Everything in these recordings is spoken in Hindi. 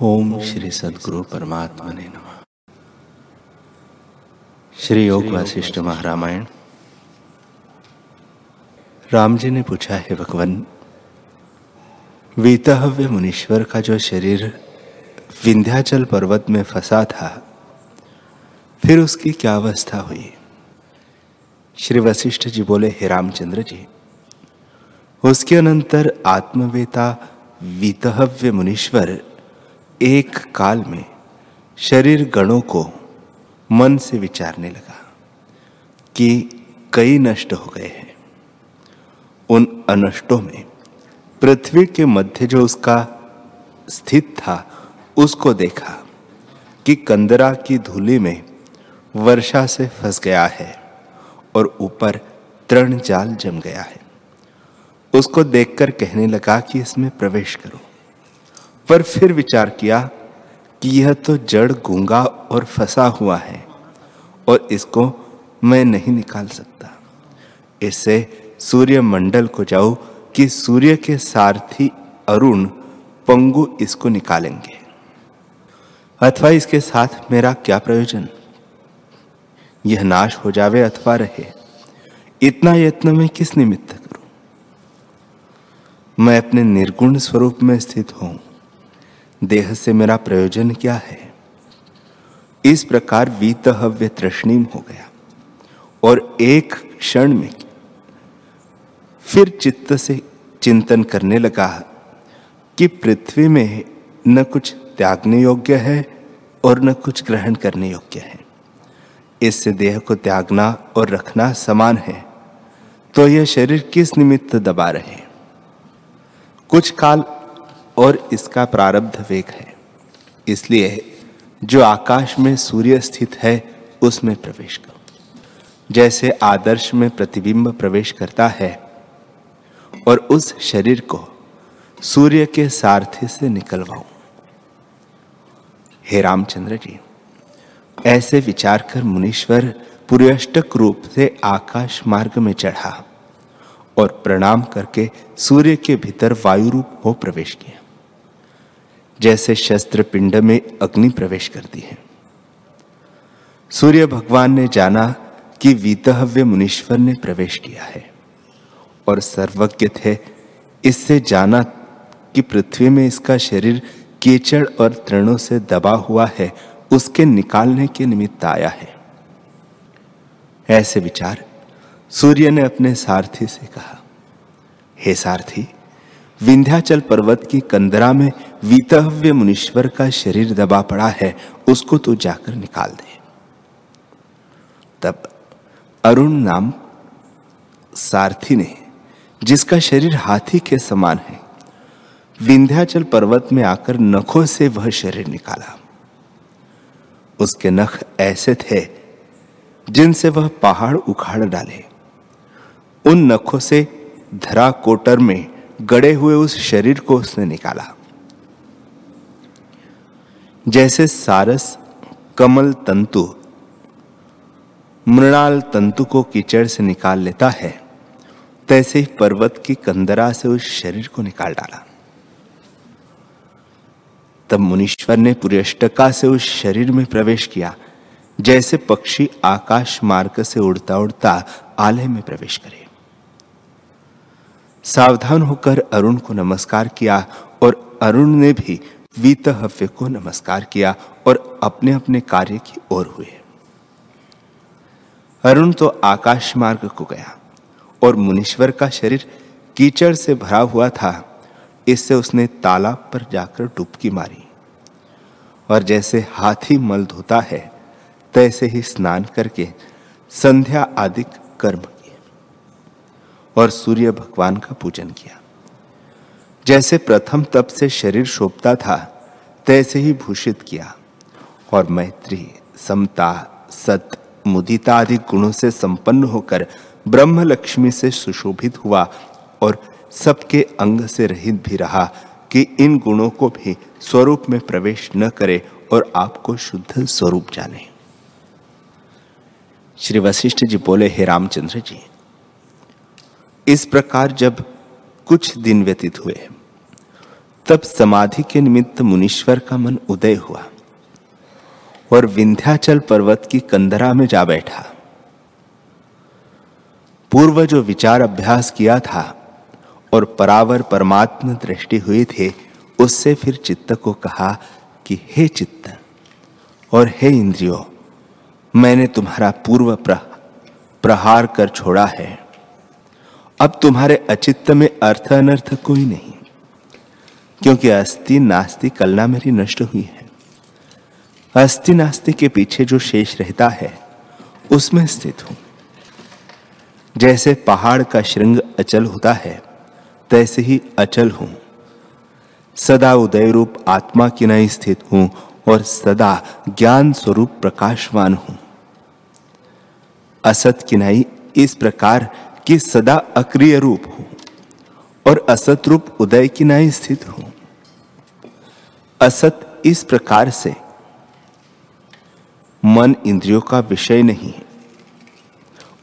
ओम श्री सदगुरु परमात्मा ने नम। श्री योग वशिष्ठ महारामायण। राम जी ने पूछा, है भगवान, वीतहव्य मुनीश्वर का जो शरीर विंध्याचल पर्वत में फंसा था, फिर उसकी क्या अवस्था हुई? श्री वशिष्ठ जी बोले, हे रामचंद्र जी, उसके अनंतर आत्मवेता वीतहव्य मुनीश्वर एक काल में शरीर गणों को मन से विचारने लगा कि कई नष्ट हो गए हैं। उन अनष्टों में पृथ्वी के मध्य जो उसका स्थित था, उसको देखा कि कंदरा की धूली में वर्षा से फंस गया है और ऊपर तृण जाल जम गया है। उसको देखकर कहने लगा कि इसमें प्रवेश करो। पर फिर विचार किया कि यह तो जड़ गूँगा और फंसा हुआ है और इसको मैं नहीं निकाल सकता। इससे सूर्य मंडल को जाओ कि सूर्य के सारथी अरुण पंगु इसको निकालेंगे। अथवा इसके साथ मेरा क्या प्रयोजन? यह नाश हो जावे अथवा रहे। इतना यत्न में किस निमित्त करूँ? मैं अपने निर्गुण स्वरूप में स्थित हूँ देह से मेरा प्रयोजन क्या है? इस प्रकार वीतहव्य तृष्णीम हो गया और एक क्षण में फिर चित्त से चिंतन करने लगा कि पृथ्वी में न कुछ त्यागने योग्य है और न कुछ ग्रहण करने योग्य है। इससे देह को त्यागना और रखना समान है तो यह शरीर किस निमित्त दबा रहे कुछ काल और इसका प्रारब्ध वेग है। इसलिए जो आकाश में सूर्य स्थित है, उसमें प्रवेश करो। जैसे आदर्श में प्रतिबिंब प्रवेश करता है और उस शरीर को सूर्य के सारथी से निकलवाऊं हे रामचंद्र जी, ऐसे विचार कर मुनीश्वर पुर्यष्टक रूप से आकाश मार्ग में चढ़ा और प्रणाम करके सूर्य के भीतर वायु रूप हो प्रवेश किया। जैसे शस्त्र पिंड में अग्नि प्रवेश करती है। सूर्य भगवान ने जाना कि वीतहव्य मुनीश्वर ने प्रवेश किया है और सर्वज्ञ थे। इससे जाना कि पृथ्वी में इसका शरीर कीचड़ और तृणों से दबा हुआ है, उसके निकालने के निमित्त आया है। ऐसे विचार सूर्य ने अपने सारथी से कहा, हे सारथी, विंध्याचल पर्वत की कंदरा में वीतहव्य मुनीश्वर का शरीर दबा पड़ा है, उसको तो जाकर निकाल दे। तब अरुण नाम सारथी ने, जिसका शरीर हाथी के समान है, विंध्याचल पर्वत में आकर नखों से वह शरीर निकाला। उसके नख ऐसे थे, जिनसे वह पहाड़ उखाड़ डाले। उन नखों से धरा कोटर में गड़े हुए उस शरीर को उसने निकाला। जैसे सारस, कमल तंतु, मृणाल तंतु को कीचड़ से निकाल लेता है, तैसे ही पर्वत की कंदरा से उस शरीर को निकाल डाला। तब मुनीश्वर ने पुरेष्टका से उस शरीर में प्रवेश किया, जैसे पक्षी आकाश मार्ग से उड़ता उड़ता आलय में प्रवेश करे। सावधान होकर अरुण को नमस्कार किया और अरुण ने भी वीतहव्य को नमस्कार किया और अपने अपने कार्य की ओर हुए। अरुण तो आकाश मार्ग को गया और मुनीश्वर का शरीर कीचड़ से भरा हुआ था। इससे उसने तालाब पर जाकर डुबकी मारी। और जैसे हाथी मल धोता है, तैसे ही स्नान करके संध्या आदि कर्म किए और सूर्य भगवान का पूजन किया। जैसे प्रथम तप से शरीर शोभता था, तैसे ही भूषित किया। और मैत्री, समता, सत, मुदिता आदि गुणों से संपन्न होकर ब्रह्म लक्ष्मी से सुशोभित हुआ और सबके अंग से रहित भी रहा कि इन गुणों को भी स्वरूप में प्रवेश न करे और आपको शुद्ध स्वरूप जाने। श्री वशिष्ठ जी बोले, हे रामचंद्र जी, इस प्रकार जब कुछ दिन व्यतीत हुए। तब समाधि के निमित्त मुनीश्वर का मन उदय हुआ और विंध्याचल पर्वत की कंदरा में जा बैठा। पूर्व जो विचार अभ्यास किया था और परावर परमात्म दृष्टि हुई थे, उससे फिर चित्त को कहा कि, हे चित्त और हे इंद्रियो, मैंने तुम्हारा पूर्व प्रहार कर छोड़ा है। अब तुम्हारे अचित्त में अर्थ अनर्थ कोई नहीं, क्योंकि अस्थि नास्ति कलना मेरी नष्ट हुई है। अस्थि नास्ति के पीछे जो शेष रहता है, उसमें स्थित हूँ। जैसे पहाड़ का श्रृंग अचल होता है, तैसे ही अचल हूँ। सदा उदय रूप आत्मा की नई स्थित हूँ और सदा ज्ञान स्वरूप प्रकाशवान हूँ। असत किनाई इस प्रकार की सदा अक्रिय रूप हो और असत रूप उदय किनाई स्थित हो। असत इस प्रकार से मन इंद्रियों का विषय नहीं है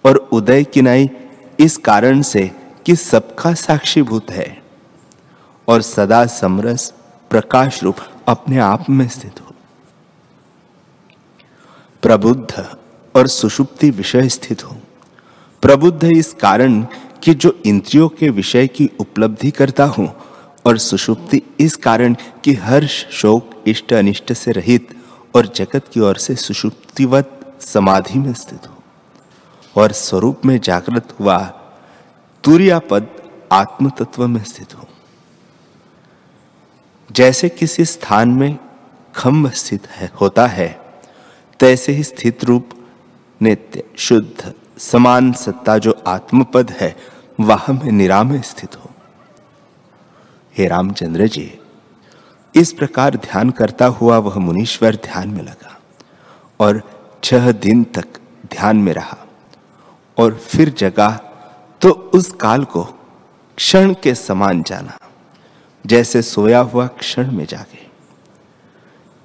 और उदय किनाई इस कारण से कि सबका साक्षीभूत है और सदा समरस प्रकाश रूप अपने आप में स्थित हो। प्रबुद्ध और सुषुप्ति विषय स्थित हो। प्रबुद्ध इस कारण कि जो इंद्रियों के विषय की उपलब्धि करता हूँ और सुषुप्ति इस कारण कि हर्ष, शोक, इष्ट, अनिष्ट से रहित और जगत की ओर से सुषुप्तिवत समाधि में स्थित हो। और स्वरूप में जागृत हुआ तुरिया पद आत्म तत्व में स्थित हो। जैसे किसी स्थान में खम्भ स्थित है, होता है, तैसे ही स्थित रूप नित्य, शुद्ध समान सत्ता जो आत्मपद है, वह में निराम स्थित हो। हे रामचंद्र जी, इस प्रकार ध्यान करता हुआ वह मुनीश्वर ध्यान में लगा और छह दिन तक ध्यान में रहा और फिर जगा तो उस काल को क्षण के समान जाना, जैसे सोया हुआ क्षण में जागे।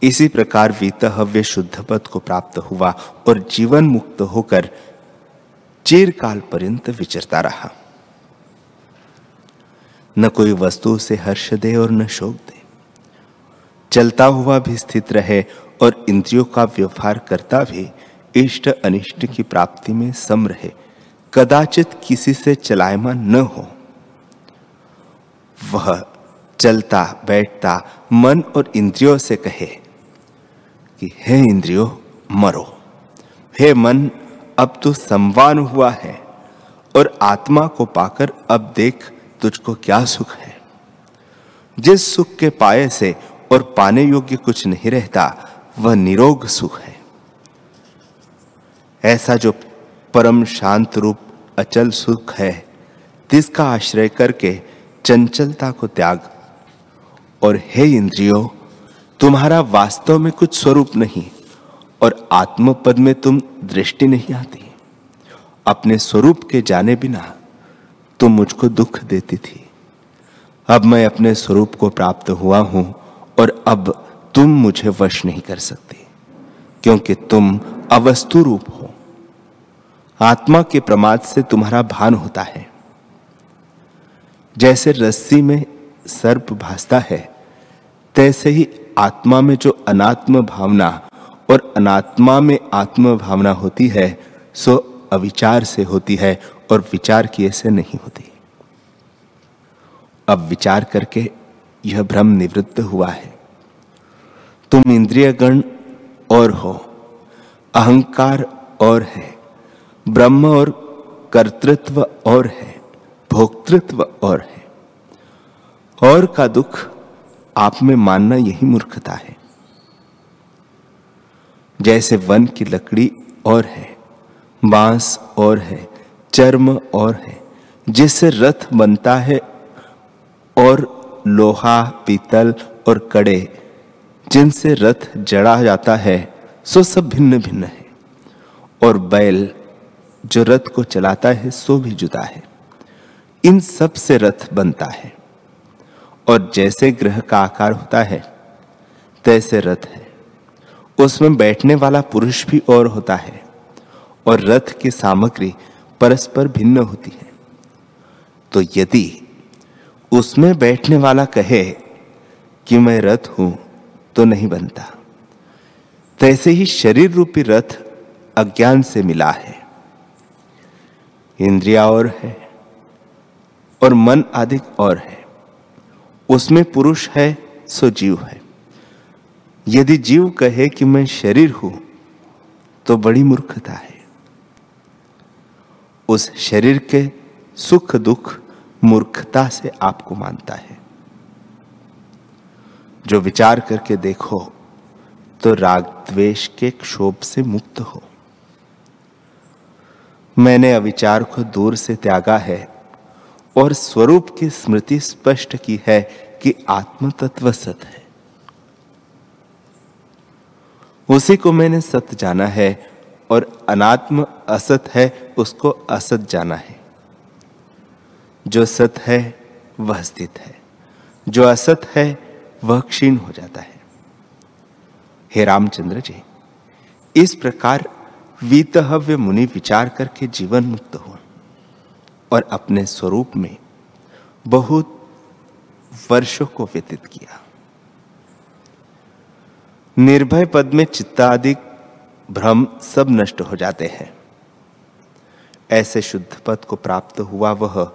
इसी प्रकार वीतहव्य शुद्ध पद को प्राप्त हुआ और जीवन मुक्त होकर चिरकाल पर्यंत विचरता रहा। न कोई वस्तु से हर्ष दे और न शोक दे। चलता हुआ भी स्थित रहे और इंद्रियों का व्यवहार करता भी इष्ट अनिष्ट की प्राप्ति में सम रहे। कदाचित किसी से चलायमान न हो। वह चलता, बैठता, मन और इंद्रियों से कहे कि, हे इंद्रियों, मरो। हे मन अब तो संवान हुआ है और आत्मा को पाकर अब देख तुझको क्या सुख है। जिस सुख के पाए से और पाने योग्य कुछ नहीं रहता, वह निरोग सुख है। ऐसा जो परम शांत रूप अचल सुख है, जिसका आश्रय करके चंचलता को त्याग। और हे इंद्रियों, तुम्हारा वास्तव में कुछ स्वरूप नहीं और आत्मपद में तुम दृष्टि नहीं आती। अपने स्वरूप के जाने बिना तुम मुझको दुख देती थी। अब मैं अपने स्वरूप को प्राप्त हुआ हूँ और अब तुम मुझे वश नहीं कर सकती, क्योंकि तुम अवस्तु रूप हो। आत्मा के प्रमाद से तुम्हारा भान होता है। जैसे रस्सी में सर्प भासता है, तैसे ही आत्मा में जो अनात्म भावना और अनात्मा में आत्म भावना होती है, सो अविचार से होती है और विचार किए से नहीं होती। अब विचार करके यह भ्रम निवृत्त हुआ है। तुम इंद्रिय गण और हो, अहंकार और है, ब्रह्म और कर्तृत्व और है, भोक्तृत्व और है। और का दुख आप में मानना यही मूर्खता है। जैसे वन की लकड़ी और है, बाँस और है, चर्म और है, जिससे रथ बनता है और लोहा, पीतल और कड़े, जिनसे रथ जड़ा जाता है, सो सब भिन्न भिन्न है। और बैल जो रथ को चलाता है, सो भी जुदा है। इन सबसे रथ बनता है। और जैसे ग्रह का आकार होता है, तैसे रथ है। उसमें बैठने वाला पुरुष भी और होता है और रथ की सामग्री परस्पर भिन्न होती है। तो यदि उसमें बैठने वाला कहे कि मैं रथ हूँ तो नहीं बनता। तैसे ही शरीर रूपी रथ अज्ञान से मिला है। इंद्रिया और है और मन आदि और है। उसमें पुरुष है, सो जीव है। यदि जीव कहे कि मैं शरीर हूँ तो बड़ी मूर्खता है। उस शरीर के सुख दुख मूर्खता से आपको मानता है। जो विचार करके देखो तो राग द्वेष के क्षोभ से मुक्त हो। मैंने अविचार को दूर से त्यागा है, और स्वरूप की स्मृति स्पष्ट की है कि आत्म तत्व सत है। उसी को मैंने सत जाना है, और अनात्म असत है, उसको असत जाना है। जो सत है, वह स्थित है। जो असत है, वह क्षीण हो जाता है। हे रामचंद्र जी, इस प्रकार वीतहव्य मुनि विचार करके जीवन मुक्त हो और अपने स्वरूप में बहुत वर्षों को व्यतीत किया। निर्भय पद में चित्तादि भ्रम सब नष्ट हो जाते हैं। ऐसे शुद्ध पद को प्राप्त हुआ वह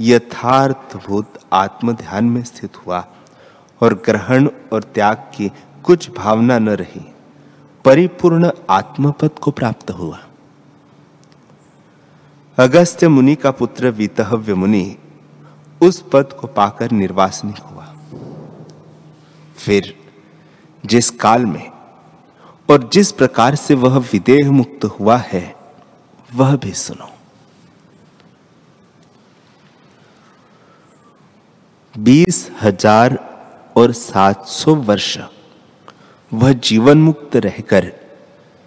यथार्थभूत आत्म ध्यान में स्थित हुआ और ग्रहण और त्याग की कुछ भावना न रही, परिपूर्ण आत्मपद को प्राप्त हुआ। अगस्त्य मुनि का पुत्र वीतहव्य मुनि उस पद को पाकर निर्वासनिक हुआ। फिर जिस काल में और जिस प्रकार से वह विदेह मुक्त हुआ है, वह भी सुनो। बीस हज़ार और सात सौ वर्ष वह जीवन मुक्त रहकर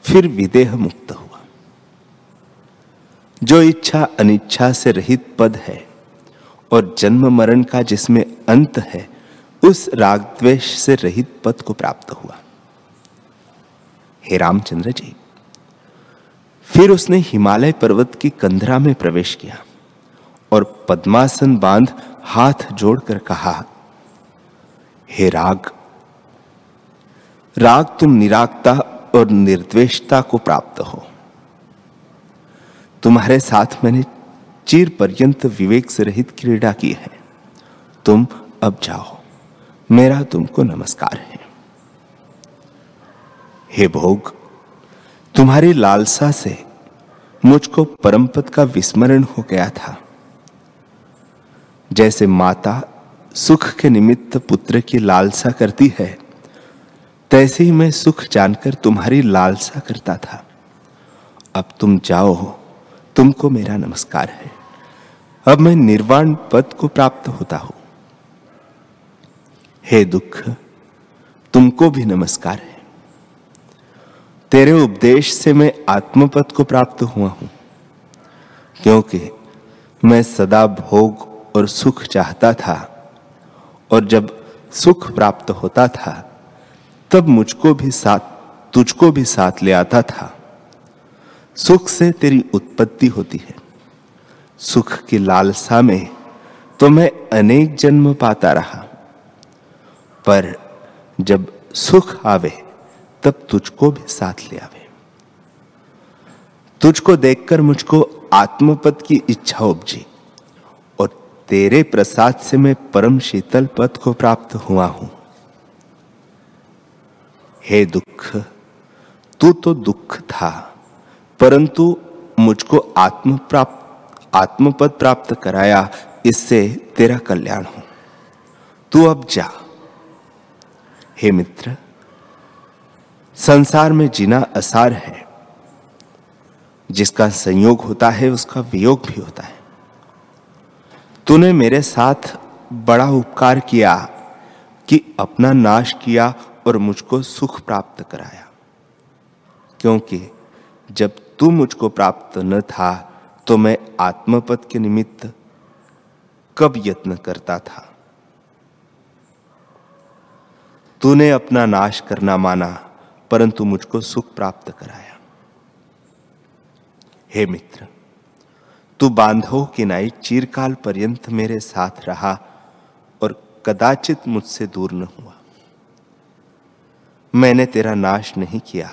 फिर विदेह मुक्त हुआ। जो इच्छा अनिच्छा से रहित पद है और जन्म मरण का जिसमें अंत है उस राग द्वेष से रहित पद को प्राप्त हुआ। हे रामचंद्र जी, फिर उसने हिमालय पर्वत की कंधरा में प्रवेश किया और पद्मासन बाँध हाथ जोड़कर कहा, हे राग राग तुम निरागता और निर्द्वेषता को प्राप्त हो। तुम्हारे साथ मैंने चीर पर्यंत विवेक से रहित क्रीड़ा की है। तुम अब जाओ। मेरा तुमको नमस्कार है। हे भोग, तुम्हारी लालसा से मुझको परम पद का विस्मरण हो गया था। जैसे माता सुख के निमित्त पुत्र की लालसा करती है, तैसे ही मैं सुख जानकर तुम्हारी लालसा करता था। अब तुम जाओ हो तुमको मेरा नमस्कार है। अब मैं निर्वाण पद को प्राप्त होता हूँ। हे दुख, तुमको भी नमस्कार है। तेरे उपदेश से मैं आत्मपद को प्राप्त हुआ हूँ, क्योंकि मैं सदा भोग और सुख चाहता था, और जब सुख प्राप्त होता था, तब मुझको भी साथ, तुझको भी साथ ले आता था। सुख से तेरी उत्पत्ति होती है। सुख की लालसा में तो मैं अनेक जन्म पाता रहा। पर जब सुख आवे, तब तुझको भी साथ ले आवे। तुझको देखकर मुझको आत्मपद की इच्छा उपजी, और तेरे प्रसाद से मैं परम शीतल पद को प्राप्त हुआ हूँ। हे दुख, तू तो दुख था, परंतु मुझको आत्म प्राप्त, आत्मपद प्राप्त कराया, इससे तेरा कल्याण हो। तू अब जा। हे मित्र, संसार में जीना असार है। जिसका संयोग होता है, उसका वियोग भी होता है। तूने मेरे साथ बड़ा उपकार किया कि अपना नाश किया और मुझको सुख प्राप्त कराया। क्योंकि जब तू मुझको प्राप्त न था तो मैं आत्मपद के निमित्त कब यत्न करता था। तूने अपना नाश करना माना, परंतु मुझको सुख प्राप्त कराया। हे मित्र, तू बांधो कि नाई चीरकाल पर्यंत मेरे साथ रहा और कदाचित मुझसे दूर न हुआ। मैंने तेरा नाश नहीं किया,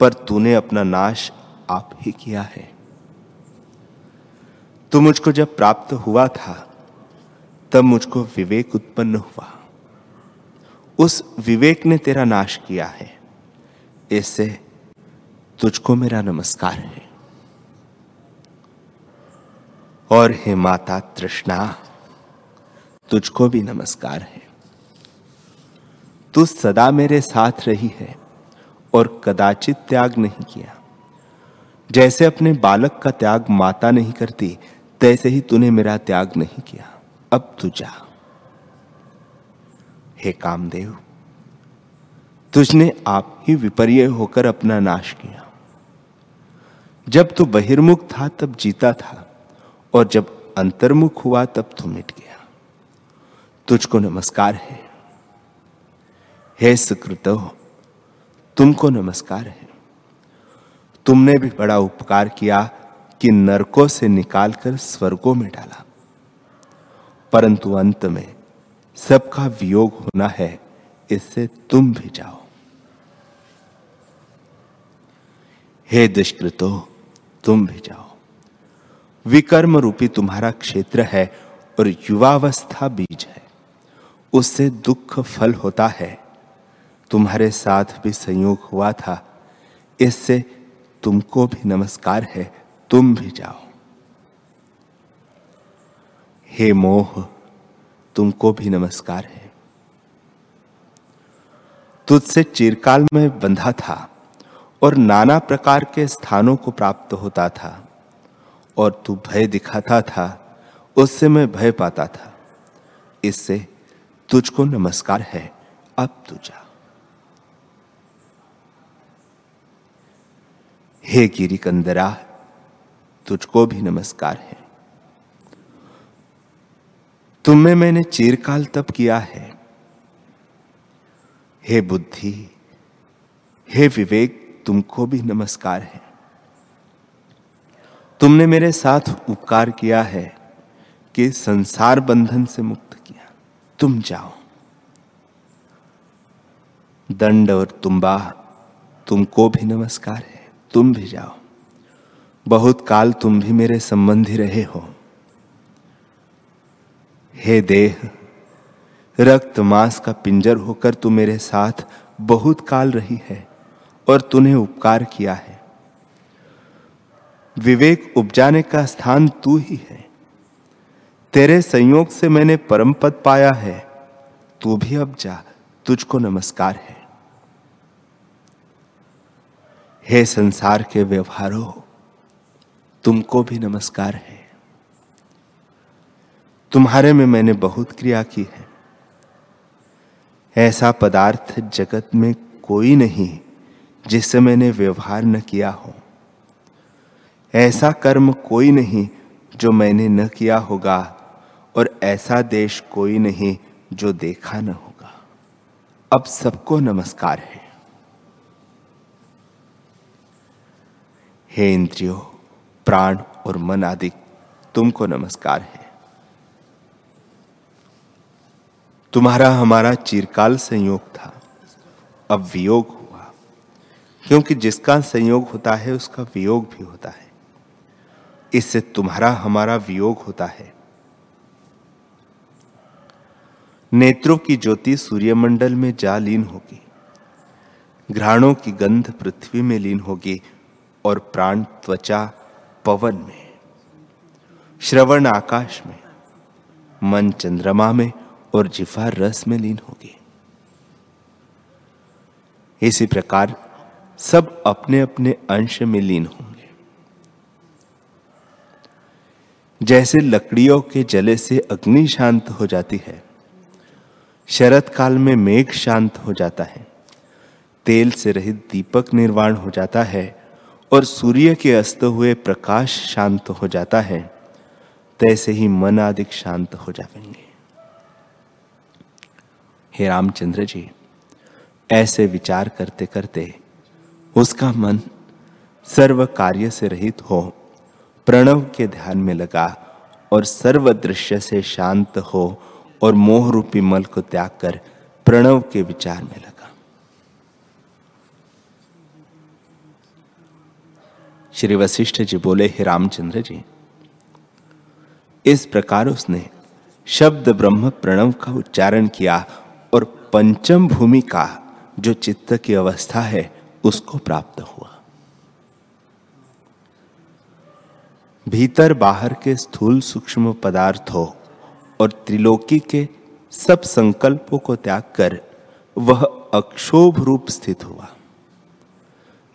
पर तूने अपना नाश आप ही किया है। तू मुझको जब प्राप्त हुआ था, तब मुझको विवेक उत्पन्न हुआ। उस विवेक ने तेरा नाश किया है। ऐसे तुझको मेरा नमस्कार है। और हे माता तृष्णा, तुझको भी नमस्कार है। तू सदा मेरे साथ रही है और कदाचित त्याग नहीं किया। जैसे अपने बालक का त्याग माता नहीं करती, तैसे ही तूने मेरा त्याग नहीं किया। अब तू जा। हे कामदेव, तुझने आप ही विपर्य होकर अपना नाश किया। जब तू बहिर्मुख था, तब जीता था, और जब अंतर्मुख हुआ, तब तू मिट गया। तुझको नमस्कार है। हे सुकृतो, तुमको नमस्कार है। तुमने भी बड़ा उपकार किया कि नरकों से निकालकर स्वर्गों में डाला। परंतु अंत में सबका वियोग होना है, इससे तुम भी जाओ। हे दुष्कृतो, तुम भी जाओ। विकर्म रूपी तुम्हारा क्षेत्र है और युवावस्था बीज है। उससे दुख फल होता है। तुम्हारे साथ भी संयोग हुआ था। इससे तुमको भी नमस्कार है। तुम भी जाओ। हे मोह तुमको भी नमस्कार है। तुझसे चिरकाल में बंधा था और नाना प्रकार के स्थानों को प्राप्त होता था और तू भय दिखाता था, उससे मैं भय पाता था। इससे तुझको नमस्कार है, अब तू जा। हे गिरी कंदरा तुझको भी नमस्कार है। तुम्हें मैंने चिरकाल तप किया है। हे बुद्धि, हे विवेक, तुमको भी नमस्कार है। तुमने मेरे साथ उपकार किया है कि संसार बंधन से मुक्त किया। तुम जाओ। दंड और तुम्बा, तुमको भी नमस्कार है। तुम भी जाओ। बहुत काल तुम भी मेरे संबंधी रहे हो। हे देह, रक्त मांस का पिंजर होकर तू मेरे साथ बहुत काल रही है और तूने उपकार किया है। विवेक उपजाने का स्थान तू ही है। तेरे संयोग से मैंने परम पद पाया है। तू भी अब जा, तुझको नमस्कार है। हे संसार के व्यवहारों, तुमको भी नमस्कार है। तुम्हारे में मैंने बहुत क्रिया की है। ऐसा पदार्थ जगत में कोई नहीं जिससे मैंने व्यवहार न किया हो। ऐसा कर्म कोई नहीं जो मैंने न किया होगा और ऐसा देश कोई नहीं जो देखा न होगा। अब सबको नमस्कार है। हे इंद्रियों, प्राण और मन आदि, तुमको नमस्कार है। तुम्हारा हमारा चिरकाल संयोग था। अब वियोग हुआ, क्योंकि जिसका संयोग होता है, उसका वियोग भी होता है। इससे तुम्हारा हमारा वियोग होता है। नेत्रों की ज्योति सूर्यमंडल में जा लीन होगी। घ्राणों की गंध पृथ्वी में लीन होगी और प्राण त्वचा पवन में, श्रवण आकाश में, मन चंद्रमा में और जिफा रस में लीन होगी। इसी प्रकार सब अपने अपने अंश में लीन होंगे। जैसे लकड़ियों के जले से अग्नि शांत हो जाती है, शरत काल में मेघ शांत हो जाता है, तेल से रहित दीपक निर्वाण हो जाता है और सूर्य के अस्त हुए प्रकाश शांत हो जाता है, तैसे ही मन आदि शांत हो जाएँगे। हे रामचंद्र जी, ऐसे विचार करते करते उसका मन सर्व कार्य से रहित हो, प्रणव के ध्यान में लगा और सर्व दृश्य से शांत हो और मोह रूपी मल को त्याग कर प्रणव के विचार में लगा। श्री वशिष्ठ जी बोले, हे रामचंद्र जी, इस प्रकार उसने शब्द ब्रह्म प्रणव का उच्चारण किया पंचम भूमि का जो चित्त की अवस्था है, उसको प्राप्त हुआ। भीतर बाहर के स्थूल सूक्ष्म पदार्थों और त्रिलोकी के सब संकल्पों को त्याग कर वह अक्षोभ रूप स्थित हुआ।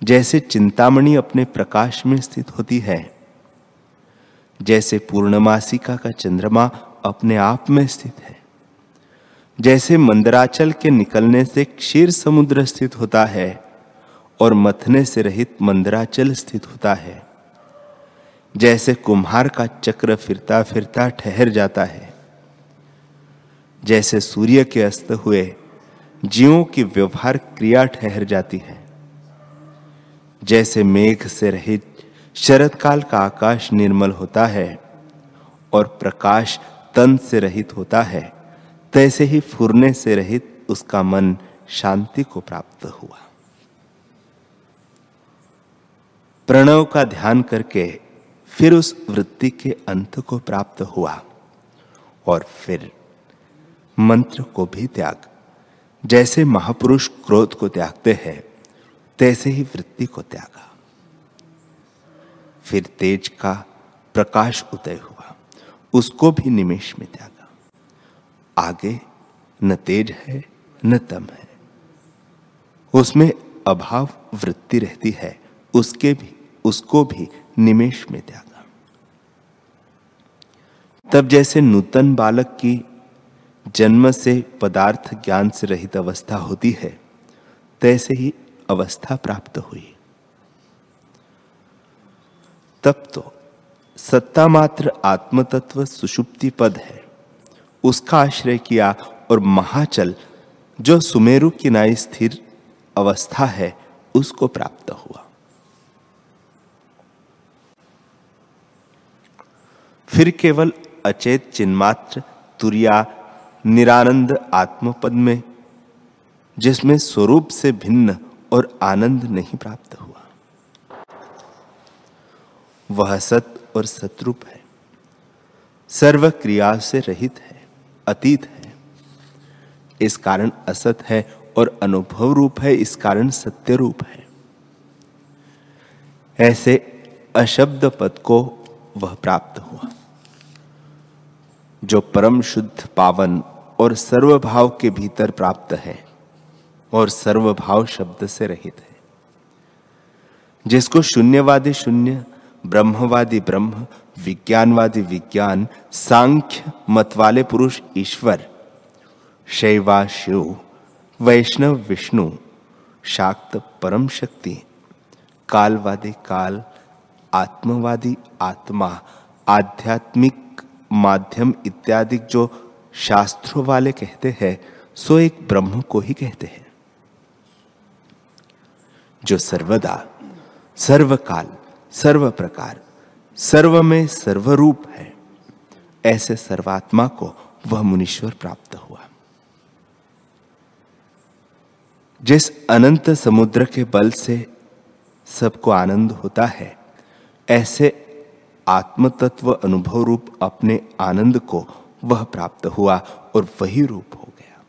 जैसे चिंतामणि अपने प्रकाश में स्थित होती है, जैसे पूर्णमासिका का चंद्रमा अपने आप में स्थित है। जैसे मंदराचल के निकलने से क्षीर समुद्र स्थित होता है और मथने से रहित मंदराचल स्थित होता है। जैसे कुम्हार का चक्र फिरता फिरता ठहर जाता है। जैसे सूर्य के अस्त हुए, जीवों की व्यवहार क्रिया ठहर जाती है। जैसे मेघ से रहित शरद काल का आकाश निर्मल होता है और प्रकाश तन से रहित होता है। तैसे ही फुरने से रहित उसका मन शांति को प्राप्त हुआ। प्रणव का ध्यान करके फिर उस वृत्ति के अंत को प्राप्त हुआ और फिर मंत्र को भी त्याग। जैसे महापुरुष क्रोध को त्यागते हैं, तैसे ही वृत्ति को त्यागा। फिर तेज का प्रकाश उदय हुआ, उसको भी निमेश में त्यागा। आगे न तेज है, न तम है। उसमें अभाव वृत्ति रहती है, उसके भी, उसको भी निमेश में त्यागा। तब जैसे नूतन बालक की जन्म से पदार्थ ज्ञान से रहित अवस्था होती है, तैसे ही अवस्था प्राप्त हुई। तब तो सत्ता मात्र आत्मतत्व सुषुप्ति पद है। उसका आश्रय किया और महाचल, जो सुमेरु किनाई स्थिर अवस्था है, उसको प्राप्त हुआ। फिर केवल अचेत चिन्मात्र, तुरिया, निरानंद आत्मपद में, जिसमें स्वरूप से भिन्न और आनंद नहीं प्राप्त हुआ। वह सत और सतरूप है। सर्व क्रिया से रहित है। अतीत है। इस कारण असत है और अनुभव रूप है, इस कारण सत्य रूप है। ऐसे अशब्द पद को वह प्राप्त हुआ, जो परम शुद्ध पावन और सर्वभाव के भीतर प्राप्त है और सर्वभाव शब्द से रहित है। जिसको शून्यवादी शून्य, ब्रह्मवादी ब्रह्म विज्ञानवादी विज्ञान, सांख्य मत वाले पुरुष ईश्वर। शैवा शिव, वैष्णव विष्णु, शाक्त परम शक्ति, कालवादी काल, आत्मवादी आत्मा, आध्यात्मिक माध्यम इत्यादि जो शास्त्रों वाले कहते हैं, सो एक ब्रह्म को ही कहते हैं। जो सर्वदा, सर्वकाल सर्व प्रकार सर्व में सर्वरूप है। ऐसे सर्वात्मा को वह मुनीश्वर प्राप्त हुआ। जिस अनंत समुद्र के बल से सबको आनंद होता है, ऐसे आत्म तत्व अनुभव रूप अपने आनंद को वह प्राप्त हुआ और वही रूप हो गया।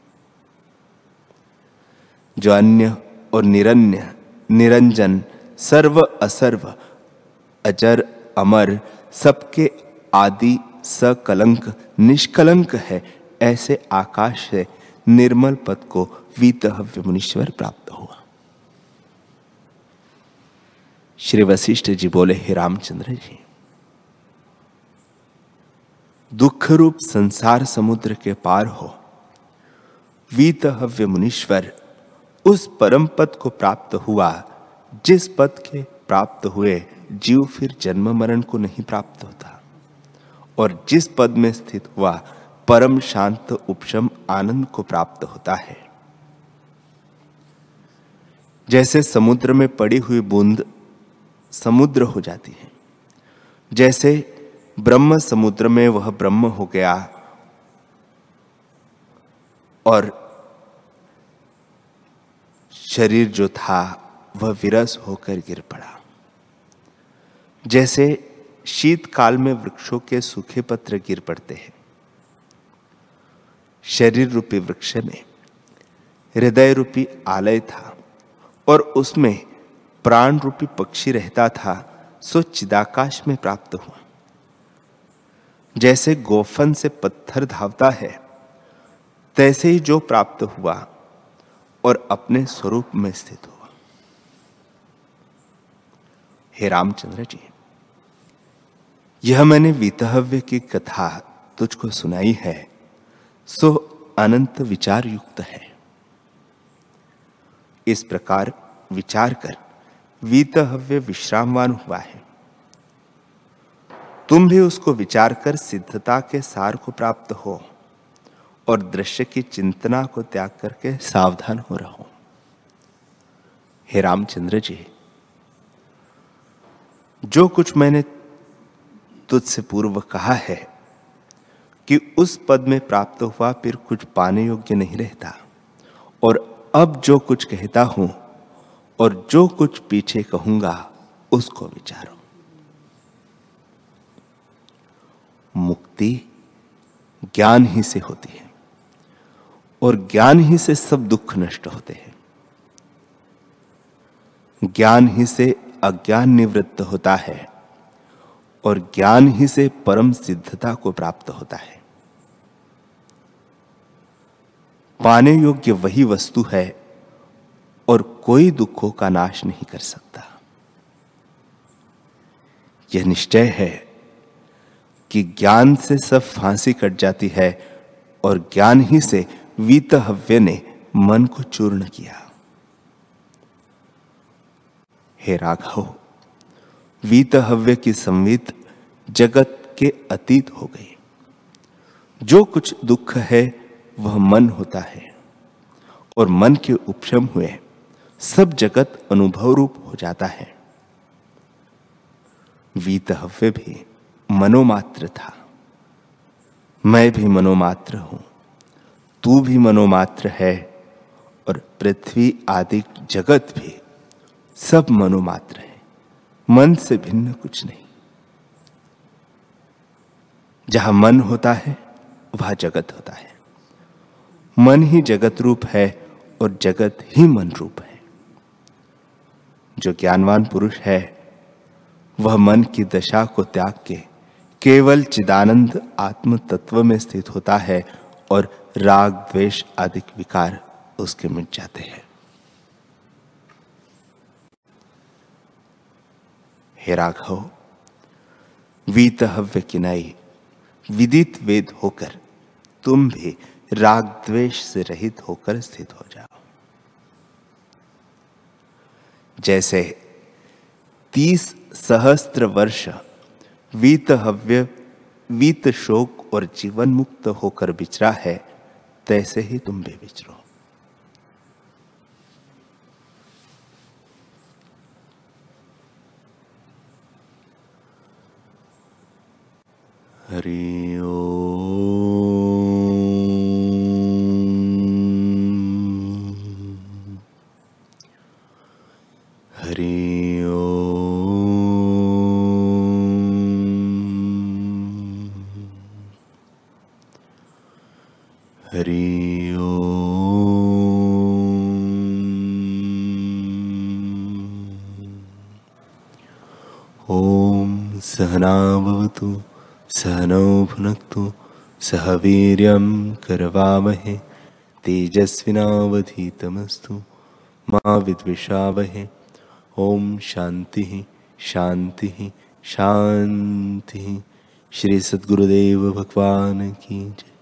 जो अन्य और निरन्य, निरंजन, सर्व असर्व अजर अमर, सबके आदि सकलंक, निष्कलंक है। ऐसे आकाश से निर्मल पद को वीतहव्य मुनीश्वर प्राप्त हुआ। श्री वशिष्ठ जी बोले, हे रामचंद्र जी दुख रूप संसार समुद्र के पार हो। वीतहव्य मुनीश्वर, उस परम पद को प्राप्त हुआ, जिस पद के प्राप्त हुए जीव फिर जन्म मरण को नहीं प्राप्त होता। और जिस पद में स्थित हुआ परम शांत उपशम आनंद को प्राप्त होता है। जैसे समुद्र में पड़ी हुई बूंद समुद्र हो जाती है, जैसे ब्रह्म समुद्र में वह ब्रह्म हो गया और शरीर जो था वह विरस होकर गिर पड़ा। जैसे शीतकाल में वृक्षों के सूखे पत्र गिर पड़ते हैं। शरीर रूपी वृक्ष में हृदय रूपी आलय था और उसमें प्राण रूपी पक्षी रहता था, सो चिदाकाश में प्राप्त हुआ। जैसे गोफन से पत्थर धावता है, तैसे ही जो प्राप्त हुआ और अपने स्वरूप में स्थित हुआ। हे रामचंद्र जी। यह मैंने वितहव्य की कथा तुझको सुनाई है, सो अनंत विचार युक्त है। इस प्रकार विचार कर वीतहव्य विश्रामवान हुआ है। तुम भी उसको विचार कर सिद्धता के सार को प्राप्त हो और दृश्य की चिंतना को त्याग करके सावधान हो रहो। हे रामचंद्र जी, जो कुछ मैंने तुझसे पूर्व कहा है कि उस पद में प्राप्त हुआ फिर कुछ पाने योग्य नहीं रहता। और अब जो कुछ कहता हूँ और जो कुछ पीछे कहूँगा, उसको विचारो। मुक्ति ज्ञान ही से होती है और ज्ञान ही से सब दुख नष्ट होते हैं। ज्ञान ही से अज्ञान निवृत्त होता है और ज्ञान ही से परम सिद्धता को प्राप्त होता है। पाने योग्य वही वस्तु है और कोई दुखों का नाश नहीं कर सकता। यह निश्चय है कि ज्ञान से सब फांसी कट जाती है और ज्ञान ही से वीतहव्य ने मन को चूर्ण किया। हे राघव वीतहव्य की संवित जगत के अतीत हो गई। जो कुछ दुख है, वह मन होता है और मन के उपशम हुए। सब जगत अनुभव रूप हो जाता है। वीतहव्य भी मनोमात्र था। मैं भी मनोमात्र हूँ। तू भी मनोमात्र है और पृथ्वी आदि जगत भी सब मनोमात्र है मन से भिन्न कुछ नहीं। जहाँ मन होता है, वह जगत होता है। मन ही जगत रूप है और जगत ही मन रूप है। जो ज्ञानवान पुरुष है, वह मन की दशा को त्याग के केवल चिदानंद आत्म तत्व में स्थित होता है और राग, द्वेष आदि विकार उसके मिट जाते हैं। हे राघव, वीतहव्य किनाई विदित वेद होकर तुम भी राग द्वेष से रहित होकर स्थित हो जाओ। जैसे तीस सहस्त्र वर्ष वीत हव्य वीत शोक और जीवन मुक्त होकर विचरा है, तैसे ही तुम भी विचरो हरि ओ। हरि ओ। हरि ॐ सहना भवतु। भुनक्तु सह वीर कर्वामहे, तेजस्विनावधीतमस्तु मा विद्विषावहे। ॐ शान्तिः शान्तिः शान्तिः। श्री सद्गुरुदेव भगवान की जय।